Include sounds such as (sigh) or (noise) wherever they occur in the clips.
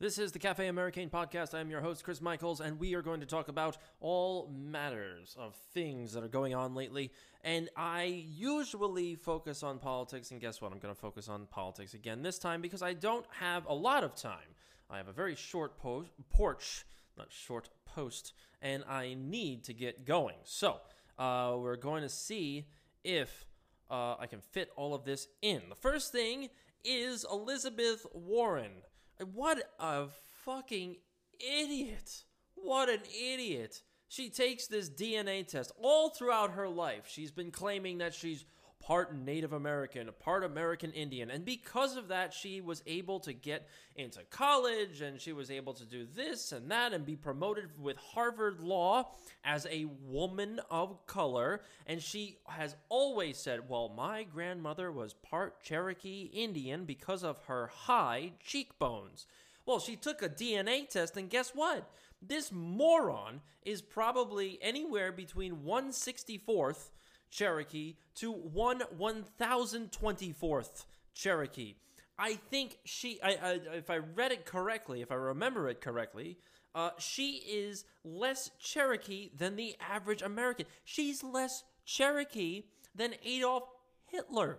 This is the Cafe American podcast. I'm your host, Chris Michaels, and we are going to talk about all matters of things that are going on lately. And I usually focus on politics, and guess what? I'm going to focus on politics again this time because I don't have a lot of time. I have a very short po- porch, not short post, and I need to get going. So, uh, we're going to see if uh, I can fit all of this in. The first thing is Elizabeth Warren. What a fucking idiot. What an idiot. She takes this DNA test all throughout her life. She's been claiming that she's part Native American, part American Indian. And because of that, she was able to get into college and she was able to do this and that and be promoted with Harvard Law as a woman of color. And she has always said, Well, my grandmother was part Cherokee Indian because of her high cheekbones. Well, she took a DNA test, and guess what? This moron is probably anywhere between 164th Cherokee to 1 1024th Cherokee. I think she, I, I, if I read it correctly, if I remember it correctly, uh, she is less Cherokee than the average American. She's less Cherokee than Adolf Hitler.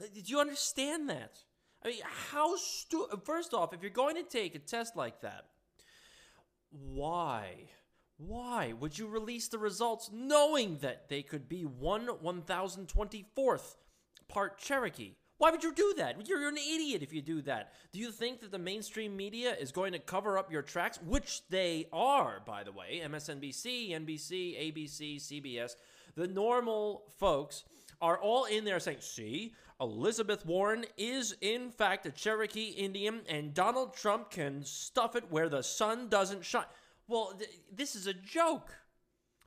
Uh, Did you understand that? I mean, how stupid. First off, if you're going to take a test like that, why? Why would you release the results knowing that they could be 1 1024th part Cherokee? Why would you do that? You're an idiot if you do that. Do you think that the mainstream media is going to cover up your tracks? Which they are, by the way. MSNBC, NBC, ABC, CBS. The normal folks are all in there saying, see, Elizabeth Warren is in fact a Cherokee Indian, and Donald Trump can stuff it where the sun doesn't shine. Well, th- this is a joke.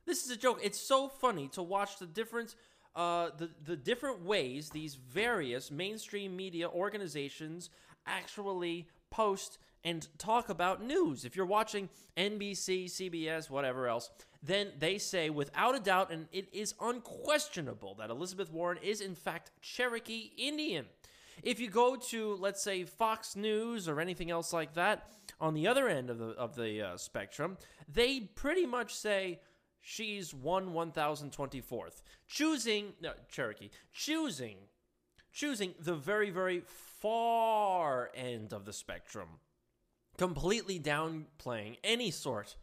This is a joke. It's so funny to watch the different, uh, the the different ways these various mainstream media organizations actually post and talk about news. If you're watching NBC, CBS, whatever else, then they say without a doubt, and it is unquestionable that Elizabeth Warren is in fact Cherokee Indian. If you go to, let's say, Fox News or anything else like that, on the other end of the of the uh, spectrum, they pretty much say she's one one thousand twenty fourth, choosing no, Cherokee, choosing choosing the very very far end of the spectrum, completely downplaying any sort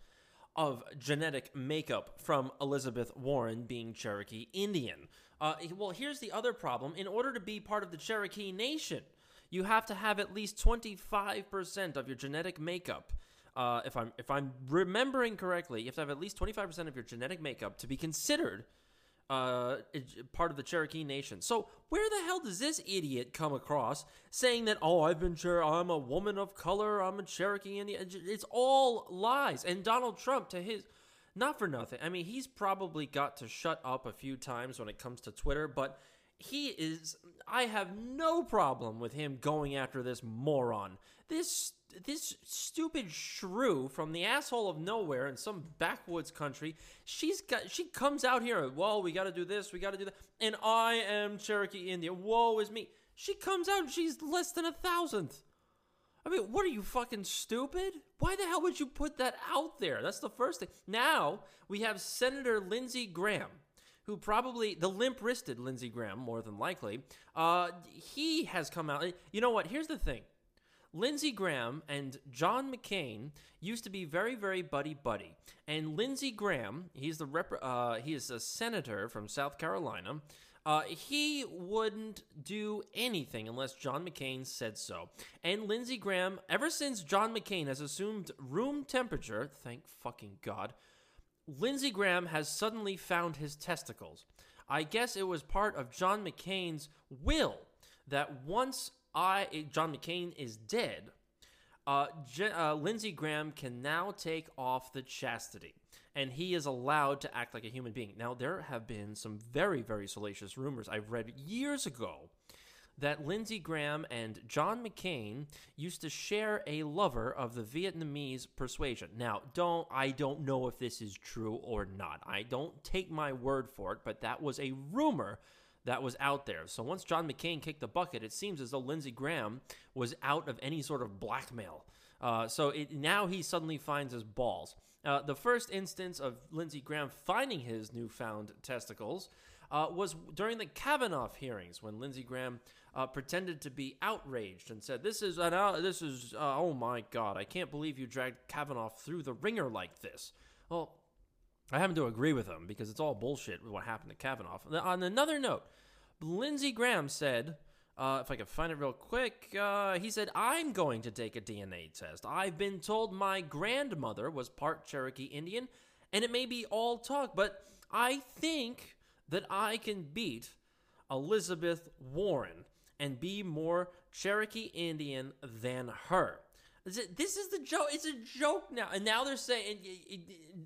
of genetic makeup from Elizabeth Warren being Cherokee Indian. Uh, well, here's the other problem. In order to be part of the Cherokee Nation, you have to have at least 25% of your genetic makeup. Uh, if I'm if I'm remembering correctly, you have to have at least 25% of your genetic makeup to be considered uh, part of the Cherokee Nation. So where the hell does this idiot come across saying that? Oh, I've been sure I'm a woman of color. I'm a Cherokee Indian. It's all lies. And Donald Trump, to his not for nothing. I mean, he's probably got to shut up a few times when it comes to Twitter, but he is. I have no problem with him going after this moron. This this stupid shrew from the asshole of nowhere in some backwoods country. She's got. She comes out here. Whoa, we got to do this. We got to do that. And I am Cherokee Indian. Whoa, is me. She comes out and she's less than a thousandth. I mean, what are you fucking stupid? Why the hell would you put that out there? That's the first thing. Now we have Senator Lindsey Graham, who probably the limp-wristed Lindsey Graham, more than likely. Uh, he has come out. You know what? Here's the thing. Lindsey Graham and John McCain used to be very, very buddy buddy. And Lindsey Graham, he's the rep, uh, he is a senator from South Carolina. Uh, he wouldn't do anything unless John McCain said so. And Lindsey Graham, ever since John McCain has assumed room temperature, thank fucking God, Lindsey Graham has suddenly found his testicles. I guess it was part of John McCain's will that once I John McCain is dead, uh, uh, Lindsey Graham can now take off the chastity, and he is allowed to act like a human being. Now, there have been some very, very salacious rumors I've read years ago that Lindsey Graham and John McCain used to share a lover of the Vietnamese persuasion. Now, don't I don't know if this is true or not. I don't take my word for it, but that was a rumor that was out there. So once John McCain kicked the bucket, it seems as though Lindsey Graham was out of any sort of blackmail Uh, so it, now he suddenly finds his balls. Uh, the first instance of Lindsey Graham finding his newfound testicles uh, was during the Kavanaugh hearings when Lindsey Graham uh, pretended to be outraged and said, "This is an uh, this is uh, oh my God, I can't believe you dragged Kavanaugh through the ringer like this." Well, I happen to agree with him because it's all bullshit with what happened to Kavanaugh. On another note, Lindsey Graham said. Uh, if I can find it real quick, uh, he said, I'm going to take a DNA test. I've been told my grandmother was part Cherokee Indian, and it may be all talk, but I think that I can beat Elizabeth Warren and be more Cherokee Indian than her. This is the joke. It's a joke now. And now they're saying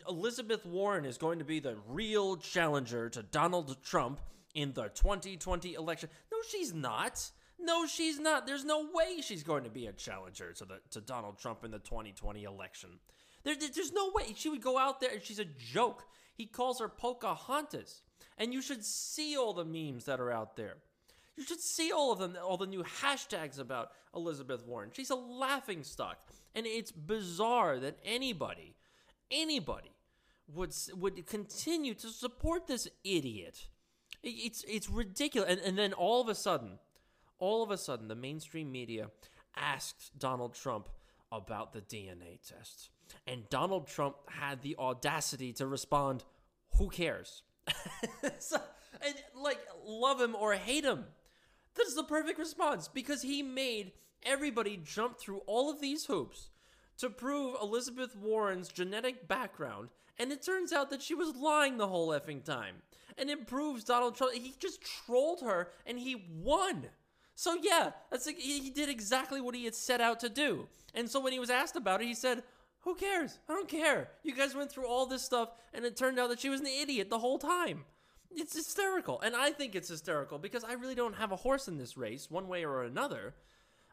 Elizabeth Warren is going to be the real challenger to Donald Trump in the 2020 election. No, she's not. No, she's not. There's no way she's going to be a challenger to the to Donald Trump in the 2020 election. There, there's no way she would go out there and she's a joke. He calls her Pocahontas. And you should see all the memes that are out there. You should see all of them, all the new hashtags about Elizabeth Warren. She's a laughing stock. And it's bizarre that anybody, anybody would would continue to support this idiot. It's it's ridiculous. And, and then all of a sudden, all of a sudden, the mainstream media asked Donald Trump about the DNA tests. And Donald Trump had the audacity to respond, Who cares? (laughs) so, and like love him or hate him. That's the perfect response because he made everybody jump through all of these hoops to prove Elizabeth Warren's genetic background, and it turns out that she was lying the whole effing time. And it proves Donald Trump he just trolled her and he won. So yeah, that's like, he did exactly what he had set out to do. And so when he was asked about it, he said, who cares? I don't care. You guys went through all this stuff, and it turned out that she was an idiot the whole time. It's hysterical. And I think it's hysterical because I really don't have a horse in this race, one way or another.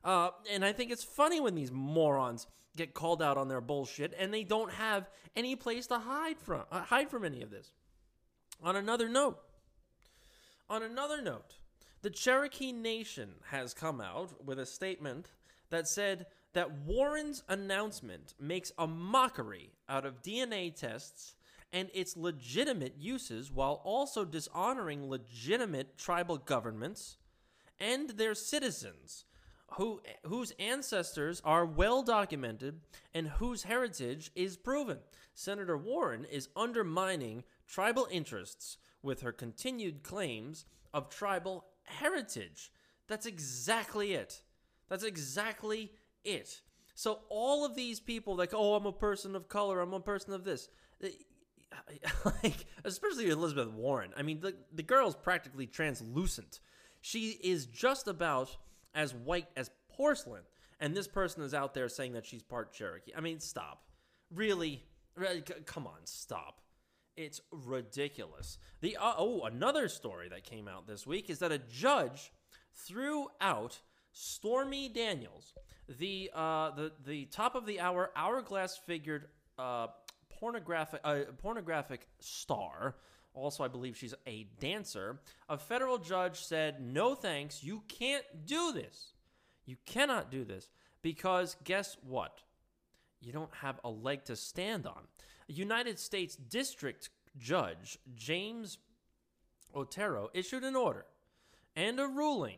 Uh, and I think it's funny when these morons get called out on their bullshit and they don't have any place to hide from uh, hide from any of this. On another note, on another note, the Cherokee Nation has come out with a statement that said that Warren's announcement makes a mockery out of DNA tests and its legitimate uses while also dishonoring legitimate tribal governments and their citizens who whose ancestors are well documented and whose heritage is proven. Senator Warren is undermining tribal interests with her continued claims of tribal heritage. That's exactly it. That's exactly it. So all of these people like, oh, I'm a person of color, I'm a person of this. (laughs) Like, especially Elizabeth Warren. I mean, the, the girl's practically translucent. She is just about as white as porcelain. And this person is out there saying that she's part Cherokee. I mean, stop. Really? come on, stop. It's ridiculous. The uh, oh, another story that came out this week is that a judge threw out Stormy Daniels, the uh, the the top of the hour hourglass figured uh, pornographic uh, pornographic star. Also, I believe she's a dancer. A federal judge said, "No thanks. You can't do this. You cannot do this because guess what? You don't have a leg to stand on." A United States District Judge James Otero issued an order and a ruling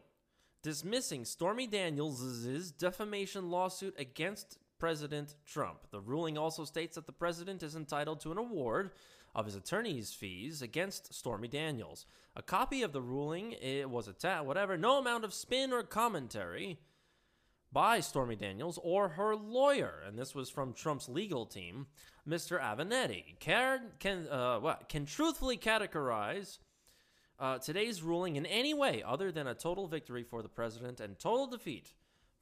dismissing Stormy Daniels' defamation lawsuit against President Trump. The ruling also states that the president is entitled to an award of his attorney's fees against Stormy Daniels. A copy of the ruling it was attached, whatever, no amount of spin or commentary by Stormy Daniels or her lawyer, and this was from Trump's legal team, Mr. Avenatti, can can uh, what, can truthfully categorize uh, today's ruling in any way other than a total victory for the president and total defeat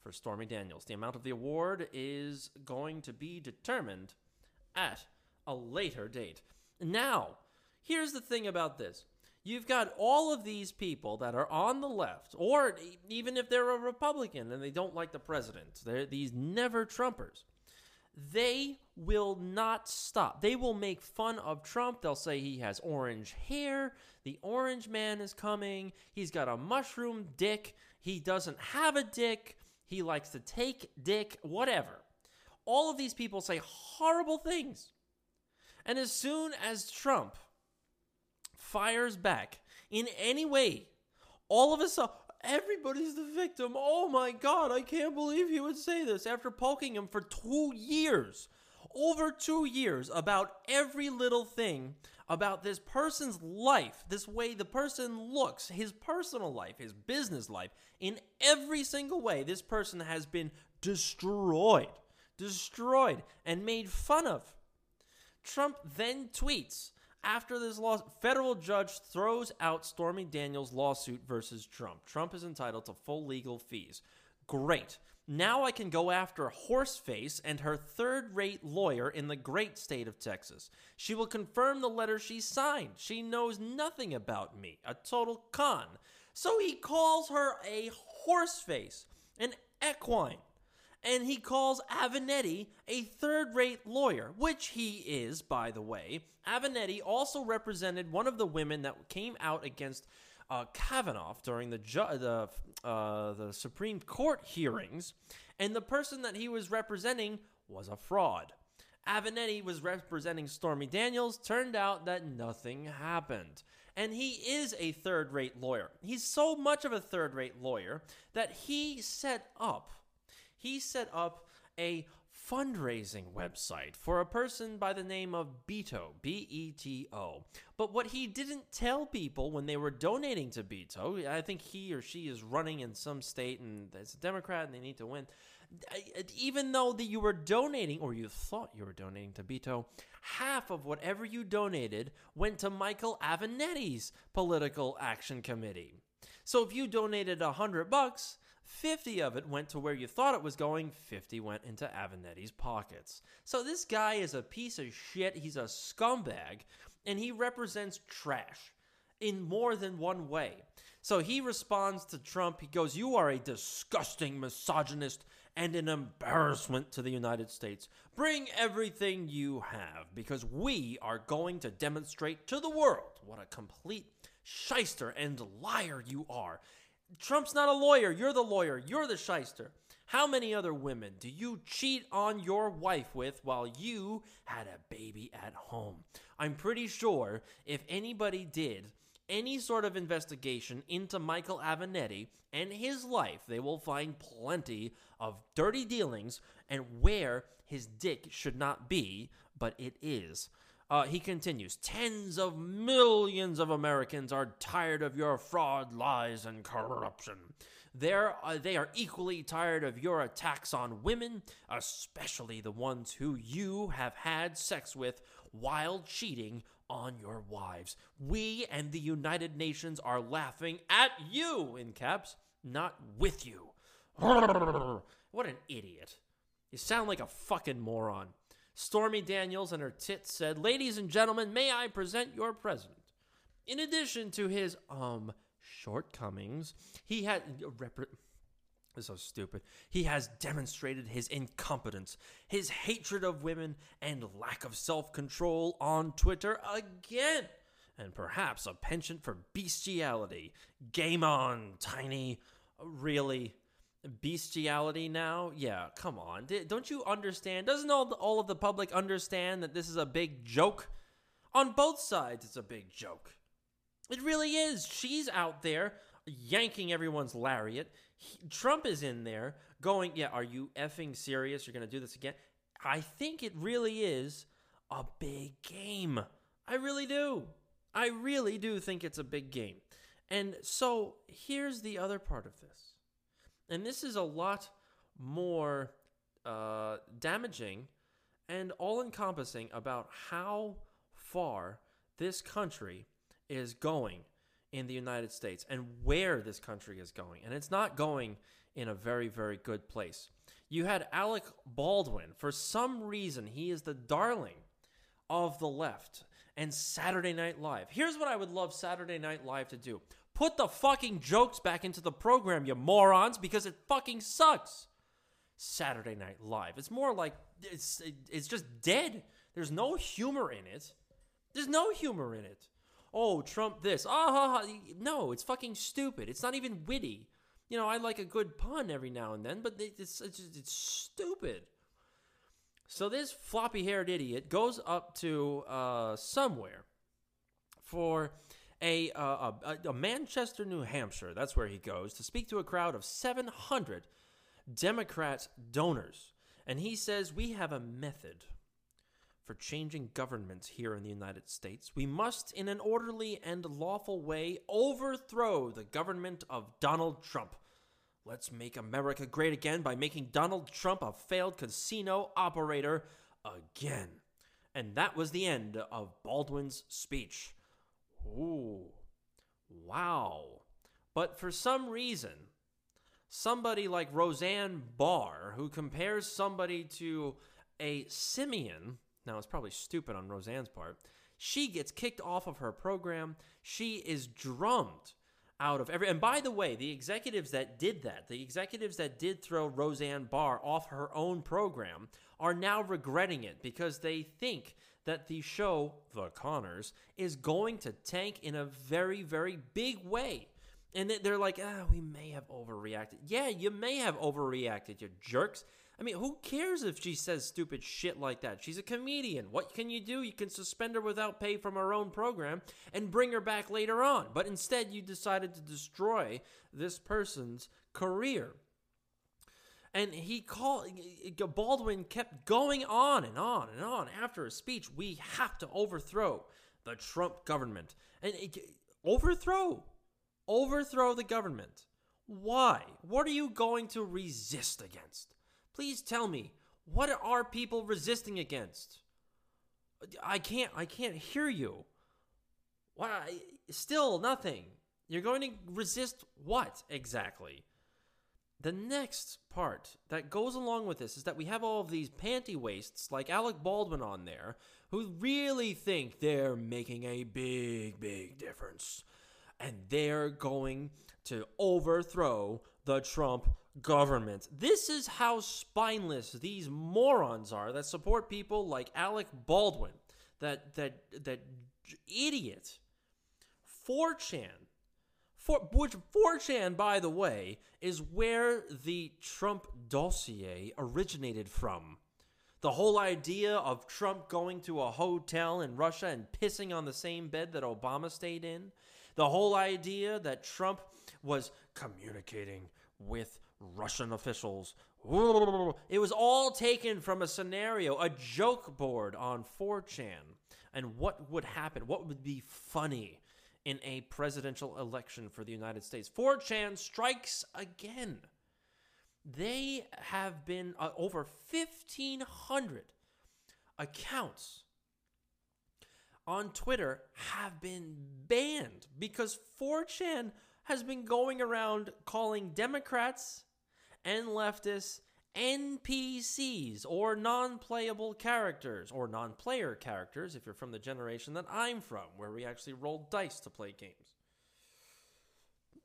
for Stormy Daniels. The amount of the award is going to be determined at a later date. Now, here's the thing about this. You've got all of these people that are on the left, or even if they're a Republican and they don't like the president, they're these never Trumpers they will not stop. They will make fun of Trump. They'll say he has orange hair. The orange man is coming. He's got a mushroom dick. He doesn't have a dick. He likes to take dick, whatever. All of these people say horrible things. And as soon as Trump fires back in any way, all of a sudden, everybody's the victim. Oh my God, I can't believe he would say this after poking him for two years, over two years, about every little thing about this person's life, this way the person looks, his personal life, his business life, in every single way, this person has been destroyed, destroyed, and made fun of. Trump then tweets after this federal judge throws out Stormy Daniels' lawsuit versus Trump. Trump is entitled to full legal fees. Great. Now I can go after Horseface and her third rate lawyer in the great state of Texas. She will confirm the letter she signed. She knows nothing about me. A total con. So he calls her a horseface, an equine. And he calls Avenatti a third rate lawyer, which he is, by the way. Avenatti also represented one of the women that came out against uh, Kavanaugh during the ju- the uh, the Supreme Court hearings, and the person that he was representing was a fraud. Avenatti was representing Stormy Daniels. Turned out that nothing happened. And he is a third rate lawyer. He's so much of a third rate lawyer that he set up he set up a fundraising website for a person by the name of Beto, B E T O. But what he didn't tell people when they were donating to Beto, I think he or she is running in some state and it's a Democrat and they need to win. Even though that you were donating, or you thought you were donating to Beto, half of whatever you donated went to Michael Avenatti's political action committee. So if you donated a hundred bucks, 50 of it went to where you thought it was going, 50 went into Avenatti's pockets. So this guy is a piece of shit, he's a scumbag, and he represents trash in more than one way. So he responds to Trump, he goes, You are a disgusting misogynist and an embarrassment to the United States. Bring everything you have because we are going to demonstrate to the world what a complete shyster and liar you are. Trump's not a lawyer. You're the lawyer. You're the shyster. How many other women do you cheat on your wife with while you had a baby at home? I'm pretty sure if anybody did any sort of investigation into Michael Avenatti and his life, they will find plenty of dirty dealings and where his dick should not be, but it is. Uh, he continues Tens of millions of Americans are tired of your fraud, lies, and corruption. Uh, they are equally tired of your attacks on women, especially the ones who you have had sex with while cheating on your wives. We and the United Nations are laughing at you, in caps, not with you. (laughs) what an idiot. You sound like a fucking moron. Stormy Daniels and her tits said, Ladies and gentlemen, may I present your president? In addition to his, um, shortcomings, he had. Rep- so stupid. He has demonstrated his incompetence, his hatred of women, and lack of self control on Twitter again. And perhaps a penchant for bestiality. Game on, Tiny. Really? Bestiality now. Yeah, come on. Don't you understand? Doesn't all, the, all of the public understand that this is a big joke? On both sides, it's a big joke. It really is. She's out there yanking everyone's lariat. He, Trump is in there going, Yeah, are you effing serious? You're to do this again? I think it really is a big game. I really do. I really do think it's a big game. And so here's the other part of this and this is a lot more uh, damaging and all encompassing about how far this country is going in the United States and where this country is going. And it's not going in a very, very good place. You had Alec Baldwin. For some reason, he is the darling of the left and Saturday Night Live. Here's what I would love Saturday Night Live to do Put the fucking jokes back into the program, you morons, because it fucking sucks. Saturday Night Live. It's more like it's it's just dead. There's no humor in it. There's no humor in it. Oh, Trump this. Ah, ha, ha. no, it's fucking stupid. It's not even witty. You know, I like a good pun every now and then, but it's it's, it's stupid. So this floppy haired idiot goes up to uh, somewhere for a, uh, a, a Manchester, New Hampshire. That's where he goes to speak to a crowd of 700 Democrat donors. And he says, We have a method for changing government here in the United States. We must, in an orderly and lawful way, overthrow the government of Donald Trump. Let's make America great again by making Donald Trump a failed casino operator again. And that was the end of Baldwin's speech. Ooh, wow. But for some reason, somebody like Roseanne Barr, who compares somebody to a simian, now it's probably stupid on Roseanne's part, she gets kicked off of her program. She is drummed out of every. And by the way, the executives that did that, the executives that did throw Roseanne Barr off her own program, are now regretting it because they think that the show, The Conners, is going to tank in a very, very big way. And they're like, ah, we may have overreacted. Yeah, you may have overreacted, you jerks. I mean, who cares if she says stupid shit like that? She's a comedian. What can you do? You can suspend her without pay from her own program and bring her back later on. But instead, you decided to destroy this person's career. And he called, Baldwin kept going on and on and on after his speech. We have to overthrow the Trump government. And overthrow, overthrow the government. Why? What are you going to resist against? Please tell me, what are people resisting against? I can't I can't hear you. Why still nothing. You're going to resist what exactly? The next part that goes along with this is that we have all of these panty waists like Alec Baldwin on there who really think they're making a big, big difference. And they're going to overthrow the Trump government. This is how spineless these morons are that support people like Alec Baldwin, that that that idiot. 4chan, for, which 4chan, by the way, is where the Trump dossier originated from. The whole idea of Trump going to a hotel in Russia and pissing on the same bed that Obama stayed in. The whole idea that Trump was communicating with Russian officials. It was all taken from a scenario, a joke board on 4chan. And what would happen? What would be funny in a presidential election for the United States? 4chan strikes again. They have been uh, over 1,500 accounts on Twitter have been banned because 4chan has been going around calling Democrats and leftists NPCs or non playable characters or non player characters if you're from the generation that I'm from, where we actually roll dice to play games.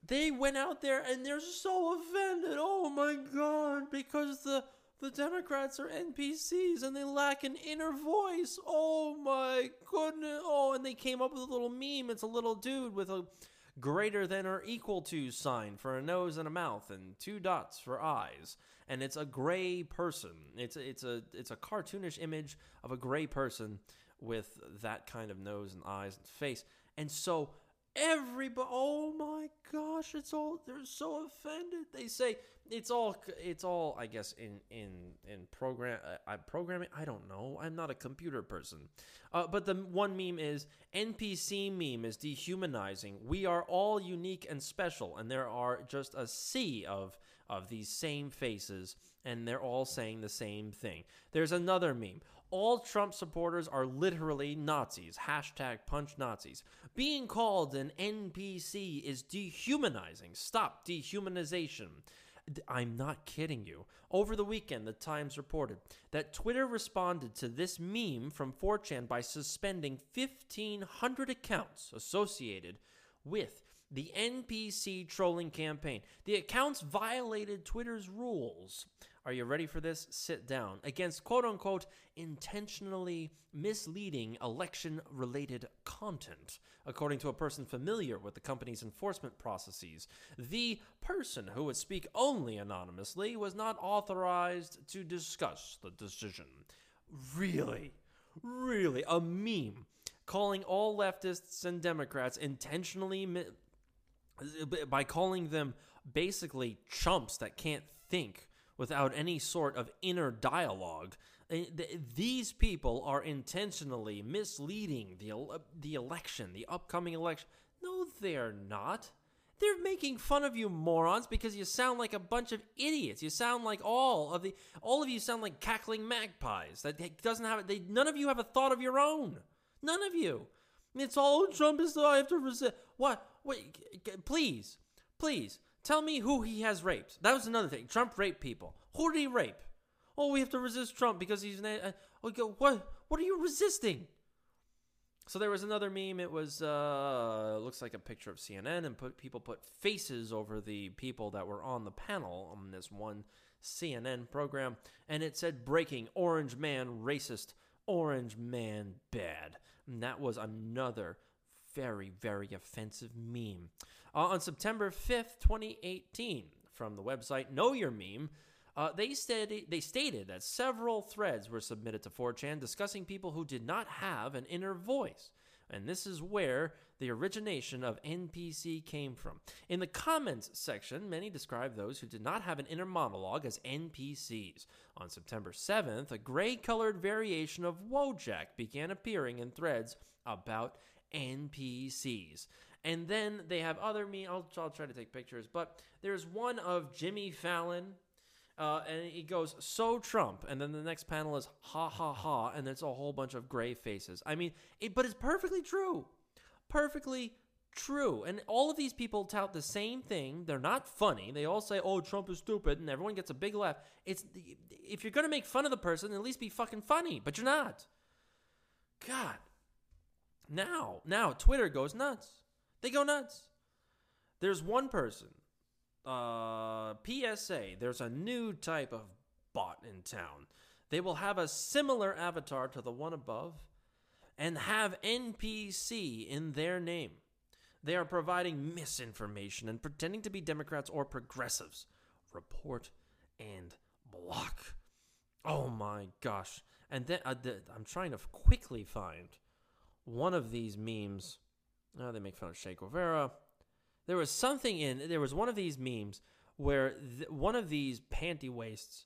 They went out there and they're so offended. Oh my god, because the the Democrats are NPCs and they lack an inner voice. Oh my goodness. Oh, and they came up with a little meme. It's a little dude with a greater than or equal to sign for a nose and a mouth and two dots for eyes. And it's a gray person. It's it's a it's a cartoonish image of a gray person with that kind of nose and eyes and face. And so everybody oh my gosh it's all they're so offended. They say it's all it's all i guess in in in program uh, programming i don't know. I'm not a computer person. Uh, but the one meme is npc meme is dehumanizing. We are all unique and special and there are just a sea of of these same faces and they're all saying the same thing. There's another meme all Trump supporters are literally Nazis. Hashtag punch Nazis. Being called an NPC is dehumanizing. Stop dehumanization. I'm not kidding you. Over the weekend, the Times reported that Twitter responded to this meme from 4chan by suspending 1,500 accounts associated with the NPC trolling campaign. The accounts violated Twitter's rules are you ready for this? Sit down. Against quote unquote intentionally misleading election related content, according to a person familiar with the company's enforcement processes. The person who would speak only anonymously was not authorized to discuss the decision. really, really a meme calling all leftists and Democrats intentionally mi- uh, by calling them basically chumps that can't think without any sort of inner dialogue. Uh, These people are intentionally misleading the the election, the upcoming election. No, they're not. They're making fun of you morons because you sound like a bunch of idiots. You sound like all of the all of you sound like cackling magpies. That doesn't have they none of you have a thought of your own. None of you. It's all oh, Trump is I have to resist. What? Wait, please. Please tell me who he has raped. That was another thing. Trump raped people. Who did he rape? Oh, we have to resist Trump because he's. Uh, go, what? What are you resisting? So there was another meme. It was uh, looks like a picture of CNN, and put people put faces over the people that were on the panel on this one CNN program, and it said "Breaking: Orange Man racist, Orange Man bad." And that was another very very offensive meme. Uh, on September fifth, twenty eighteen, from the website Know Your Meme. Uh, they stated they stated that several threads were submitted to 4chan discussing people who did not have an inner voice. And this is where the origination of NPC came from. In the comments section, many describe those who did not have an inner monologue as NPCs. On September 7th, a gray colored variation of Wojak began appearing in threads about NPCs. And then they have other me. I'll, I'll try to take pictures, but there's one of Jimmy Fallon uh, and he goes, so Trump. And then the next panel is ha ha ha. And it's a whole bunch of gray faces. I mean, it, but it's perfectly true. Perfectly true. And all of these people tout the same thing. They're not funny. They all say, oh, Trump is stupid. And everyone gets a big laugh. It's If you're going to make fun of the person, at least be fucking funny. But you're not. God. Now, now Twitter goes nuts. They go nuts. There's one person uh, PSA, there's a new type of bot in town. They will have a similar avatar to the one above and have NPC in their name. They are providing misinformation and pretending to be Democrats or progressives. Report and block. Oh my gosh. And then uh, I'm trying to quickly find one of these memes. Oh, they make fun of Che Guevara. There was something in there was one of these memes where th- one of these panty waists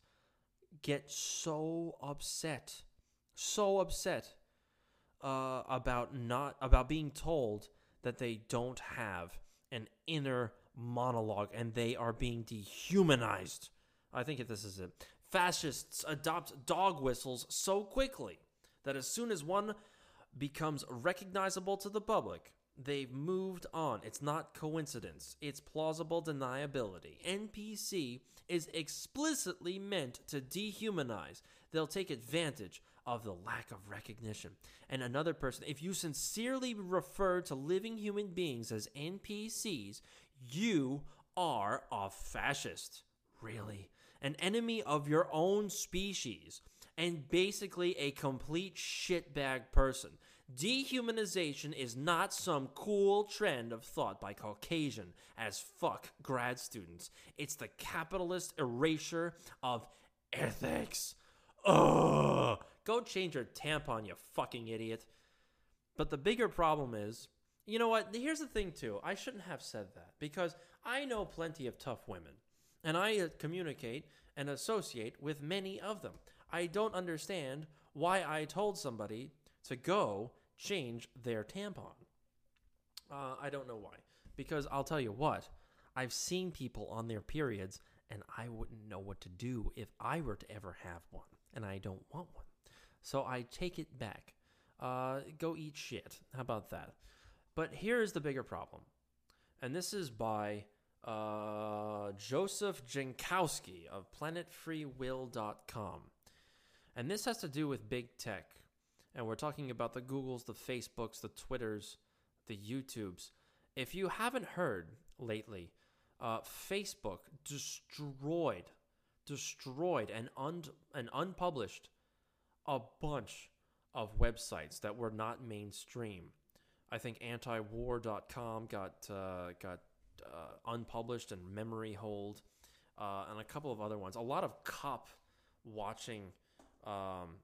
get so upset, so upset uh, about not about being told that they don't have an inner monologue and they are being dehumanized. I think this is it. Fascists adopt dog whistles so quickly that as soon as one becomes recognizable to the public, they've moved on. It's not coincidence, it's plausible deniability. NPC is explicitly meant to dehumanize. They'll take advantage of the lack of recognition. And another person, if you sincerely refer to living human beings as NPCs, you are a fascist. Really? An enemy of your own species, and basically a complete shitbag person. Dehumanization is not some cool trend of thought by Caucasian as fuck grad students. It's the capitalist erasure of ethics. Ugh. Go change your tampon, you fucking idiot. But the bigger problem is, you know what? Here's the thing, too. I shouldn't have said that because I know plenty of tough women and I uh, communicate and associate with many of them. I don't understand why I told somebody to go change their tampon. Uh, I don't know why. Because I'll tell you what, I've seen people on their periods and I wouldn't know what to do if I were to ever have one, and I don't want one. So I take it back. Uh, go eat shit. How about that? But here is the bigger problem, and this is by uh, Joseph Jankowski of PlanetFreeWill.com. And this has to do with big tech. And we're talking about the Googles, the Facebooks, the Twitters, the YouTubes. If you haven't heard lately, uh, Facebook destroyed, destroyed, and, un- and unpublished a bunch of websites that were not mainstream. I think antiwar.com got uh, got uh, unpublished and memory hold, uh, and a couple of other ones. A lot of cop watching um,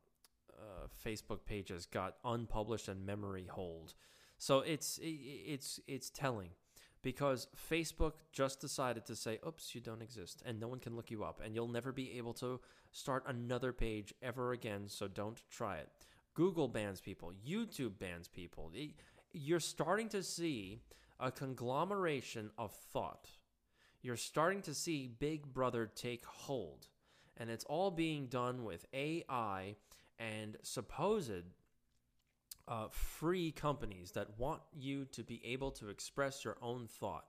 uh, Facebook pages got unpublished and memory hold. So it's it's it's telling because Facebook just decided to say, "Oops, you don't exist," and no one can look you up, and you'll never be able to start another page ever again. So don't try it. Google bans people. YouTube bans people. You're starting to see a conglomeration of thought. You're starting to see Big Brother take hold, and it's all being done with AI and supposed uh, free companies that want you to be able to express your own thought.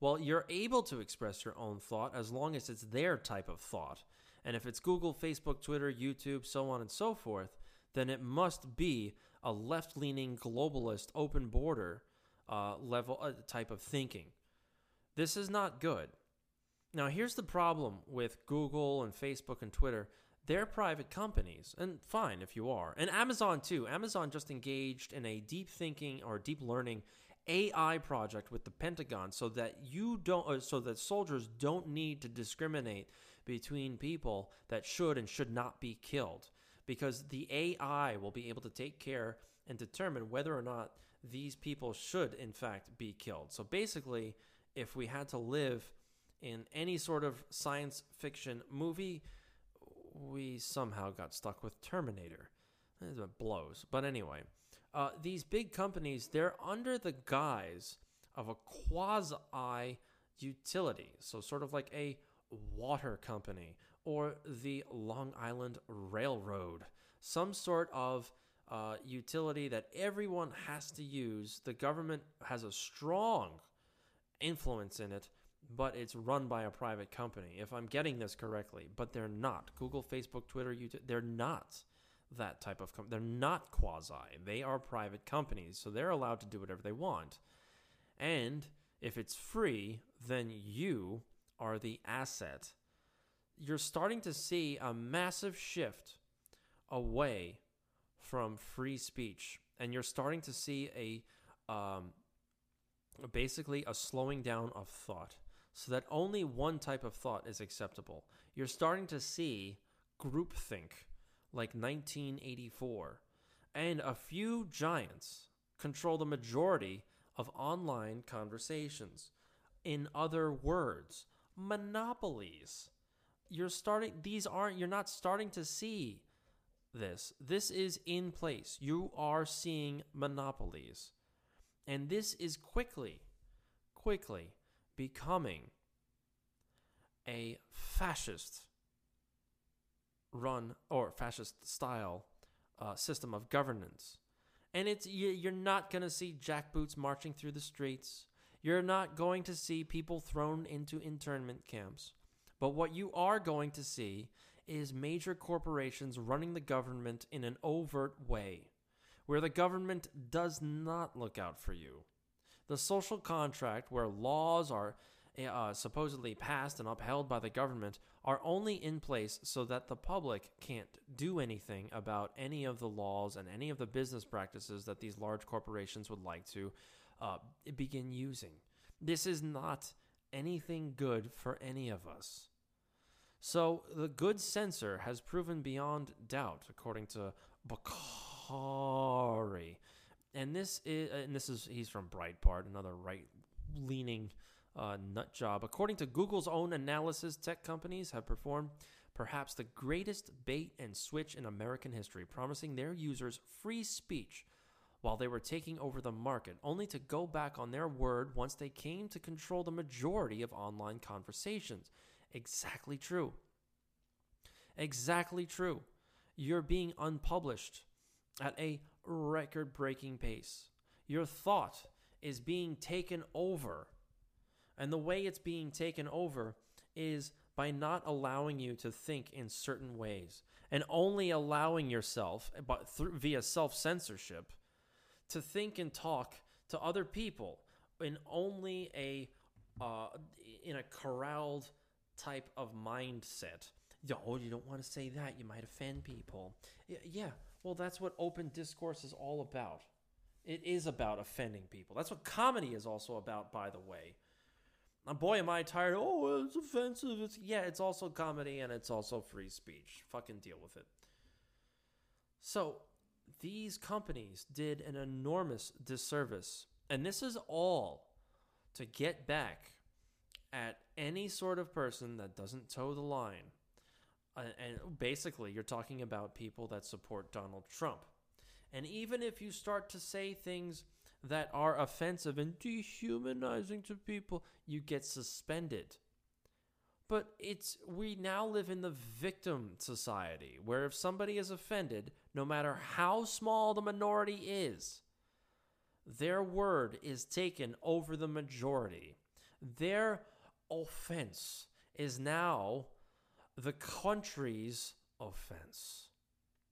Well, you're able to express your own thought as long as it's their type of thought. And if it's Google, Facebook, Twitter, YouTube, so on and so forth, then it must be a left leaning, globalist, open border uh, level uh, type of thinking. This is not good. Now, here's the problem with Google and Facebook and Twitter they're private companies, and fine if you are. And Amazon, too. Amazon just engaged in a deep thinking or deep learning AI project with the Pentagon so that you don't, uh, so that soldiers don't need to discriminate between people that should and should not be killed. Because the AI will be able to take care and determine whether or not these people should, in fact, be killed. So basically, if we had to live in any sort of science fiction movie, we somehow got stuck with Terminator. It blows. But anyway, uh, these big companies, they're under the guise of a quasi utility. So, sort of like a water company or the Long Island Railroad, some sort of uh, utility that everyone has to use. The government has a strong influence in it but it's run by a private company, if I'm getting this correctly. But they're not. Google, Facebook, Twitter, YouTube, they're not that type of company. They're not quasi. They are private companies, so they're allowed to do whatever they want. And if it's free, then you are the asset. You're starting to see a massive shift away from free speech, and you're starting to see a um, basically a slowing down of thought so that only one type of thought is acceptable. You're starting to see groupthink like 1984, and a few giants control the majority of online conversations. In other words, monopolies. You're starting these aren't you're not starting to see this. This is in place. You are seeing monopolies. And this is quickly quickly becoming a fascist run or fascist style uh, system of governance. And it's you're not going to see jackboots marching through the streets. You're not going to see people thrown into internment camps. But what you are going to see is major corporations running the government in an overt way, where the government does not look out for you. The social contract, where laws are uh, supposedly passed and upheld by the government, are only in place so that the public can't do anything about any of the laws and any of the business practices that these large corporations would like to uh, begin using. This is not anything good for any of us. So the good censor has proven beyond doubt, according to Bokhari, and this is and this is he's from Breitbart, another right leaning uh, nut job. According to Google's own analysis, tech companies have performed perhaps the greatest bait and switch in American history, promising their users free speech while they were taking over the market, only to go back on their word once they came to control the majority of online conversations. Exactly true. Exactly true. You're being unpublished at a record breaking pace. Your thought is being taken over. And the way it's being taken over is by not allowing you to think in certain ways and only allowing yourself but through, via self-censorship to think and talk to other people in only a uh, in a corralled type of mindset. Oh, you don't want to say that; you might offend people. Yeah, well, that's what open discourse is all about. It is about offending people. That's what comedy is also about, by the way. And boy, am I tired. Oh, it's offensive. It's yeah, it's also comedy and it's also free speech. Fucking deal with it. So these companies did an enormous disservice. And this is all to get back at any sort of person that doesn't toe the line. Uh, and basically, you're talking about people that support Donald Trump. And even if you start to say things that are offensive and dehumanizing to people, you get suspended. But it's we now live in the victim society where if somebody is offended, no matter how small the minority is, their word is taken over the majority. Their offense is now the country's offense.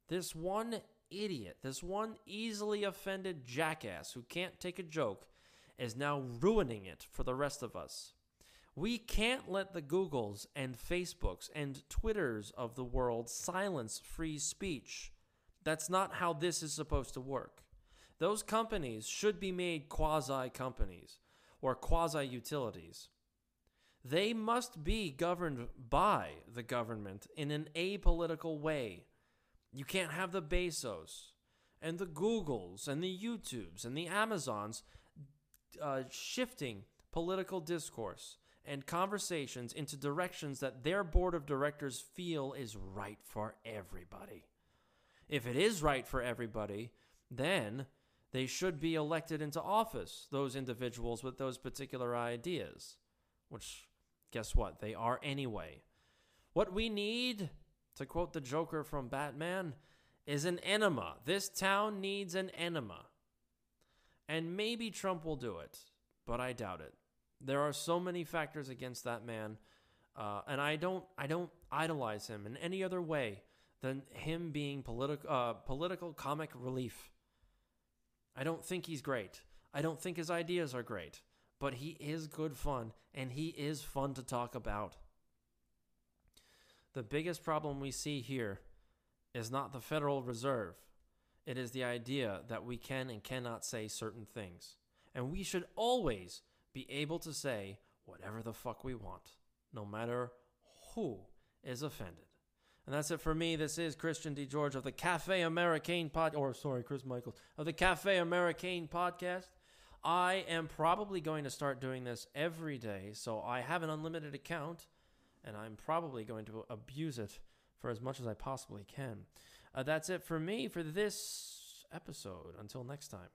This one idiot, this one easily offended jackass who can't take a joke, is now ruining it for the rest of us. We can't let the Googles and Facebooks and Twitters of the world silence free speech. That's not how this is supposed to work. Those companies should be made quasi companies or quasi utilities. They must be governed by the government in an apolitical way. You can't have the Bezos and the Googles and the YouTubes and the Amazons uh, shifting political discourse and conversations into directions that their board of directors feel is right for everybody. If it is right for everybody, then they should be elected into office, those individuals with those particular ideas, which, guess what? They are anyway. What we need, to quote the Joker from Batman, is an enema. This town needs an enema. And maybe Trump will do it, but I doubt it. There are so many factors against that man, uh, and I don't, I don't idolize him in any other way than him being political, uh, political comic relief. I don't think he's great. I don't think his ideas are great, but he is good fun, and he is fun to talk about. The biggest problem we see here is not the Federal Reserve. It is the idea that we can and cannot say certain things. And we should always be able to say whatever the fuck we want, no matter who is offended. And that's it for me. This is Christian DeGeorge of the Cafe Americain pod, or sorry, Chris Michaels of the Cafe Americain podcast. I am probably going to start doing this every day, so I have an unlimited account, and I'm probably going to abuse it for as much as I possibly can. Uh, that's it for me for this episode. Until next time.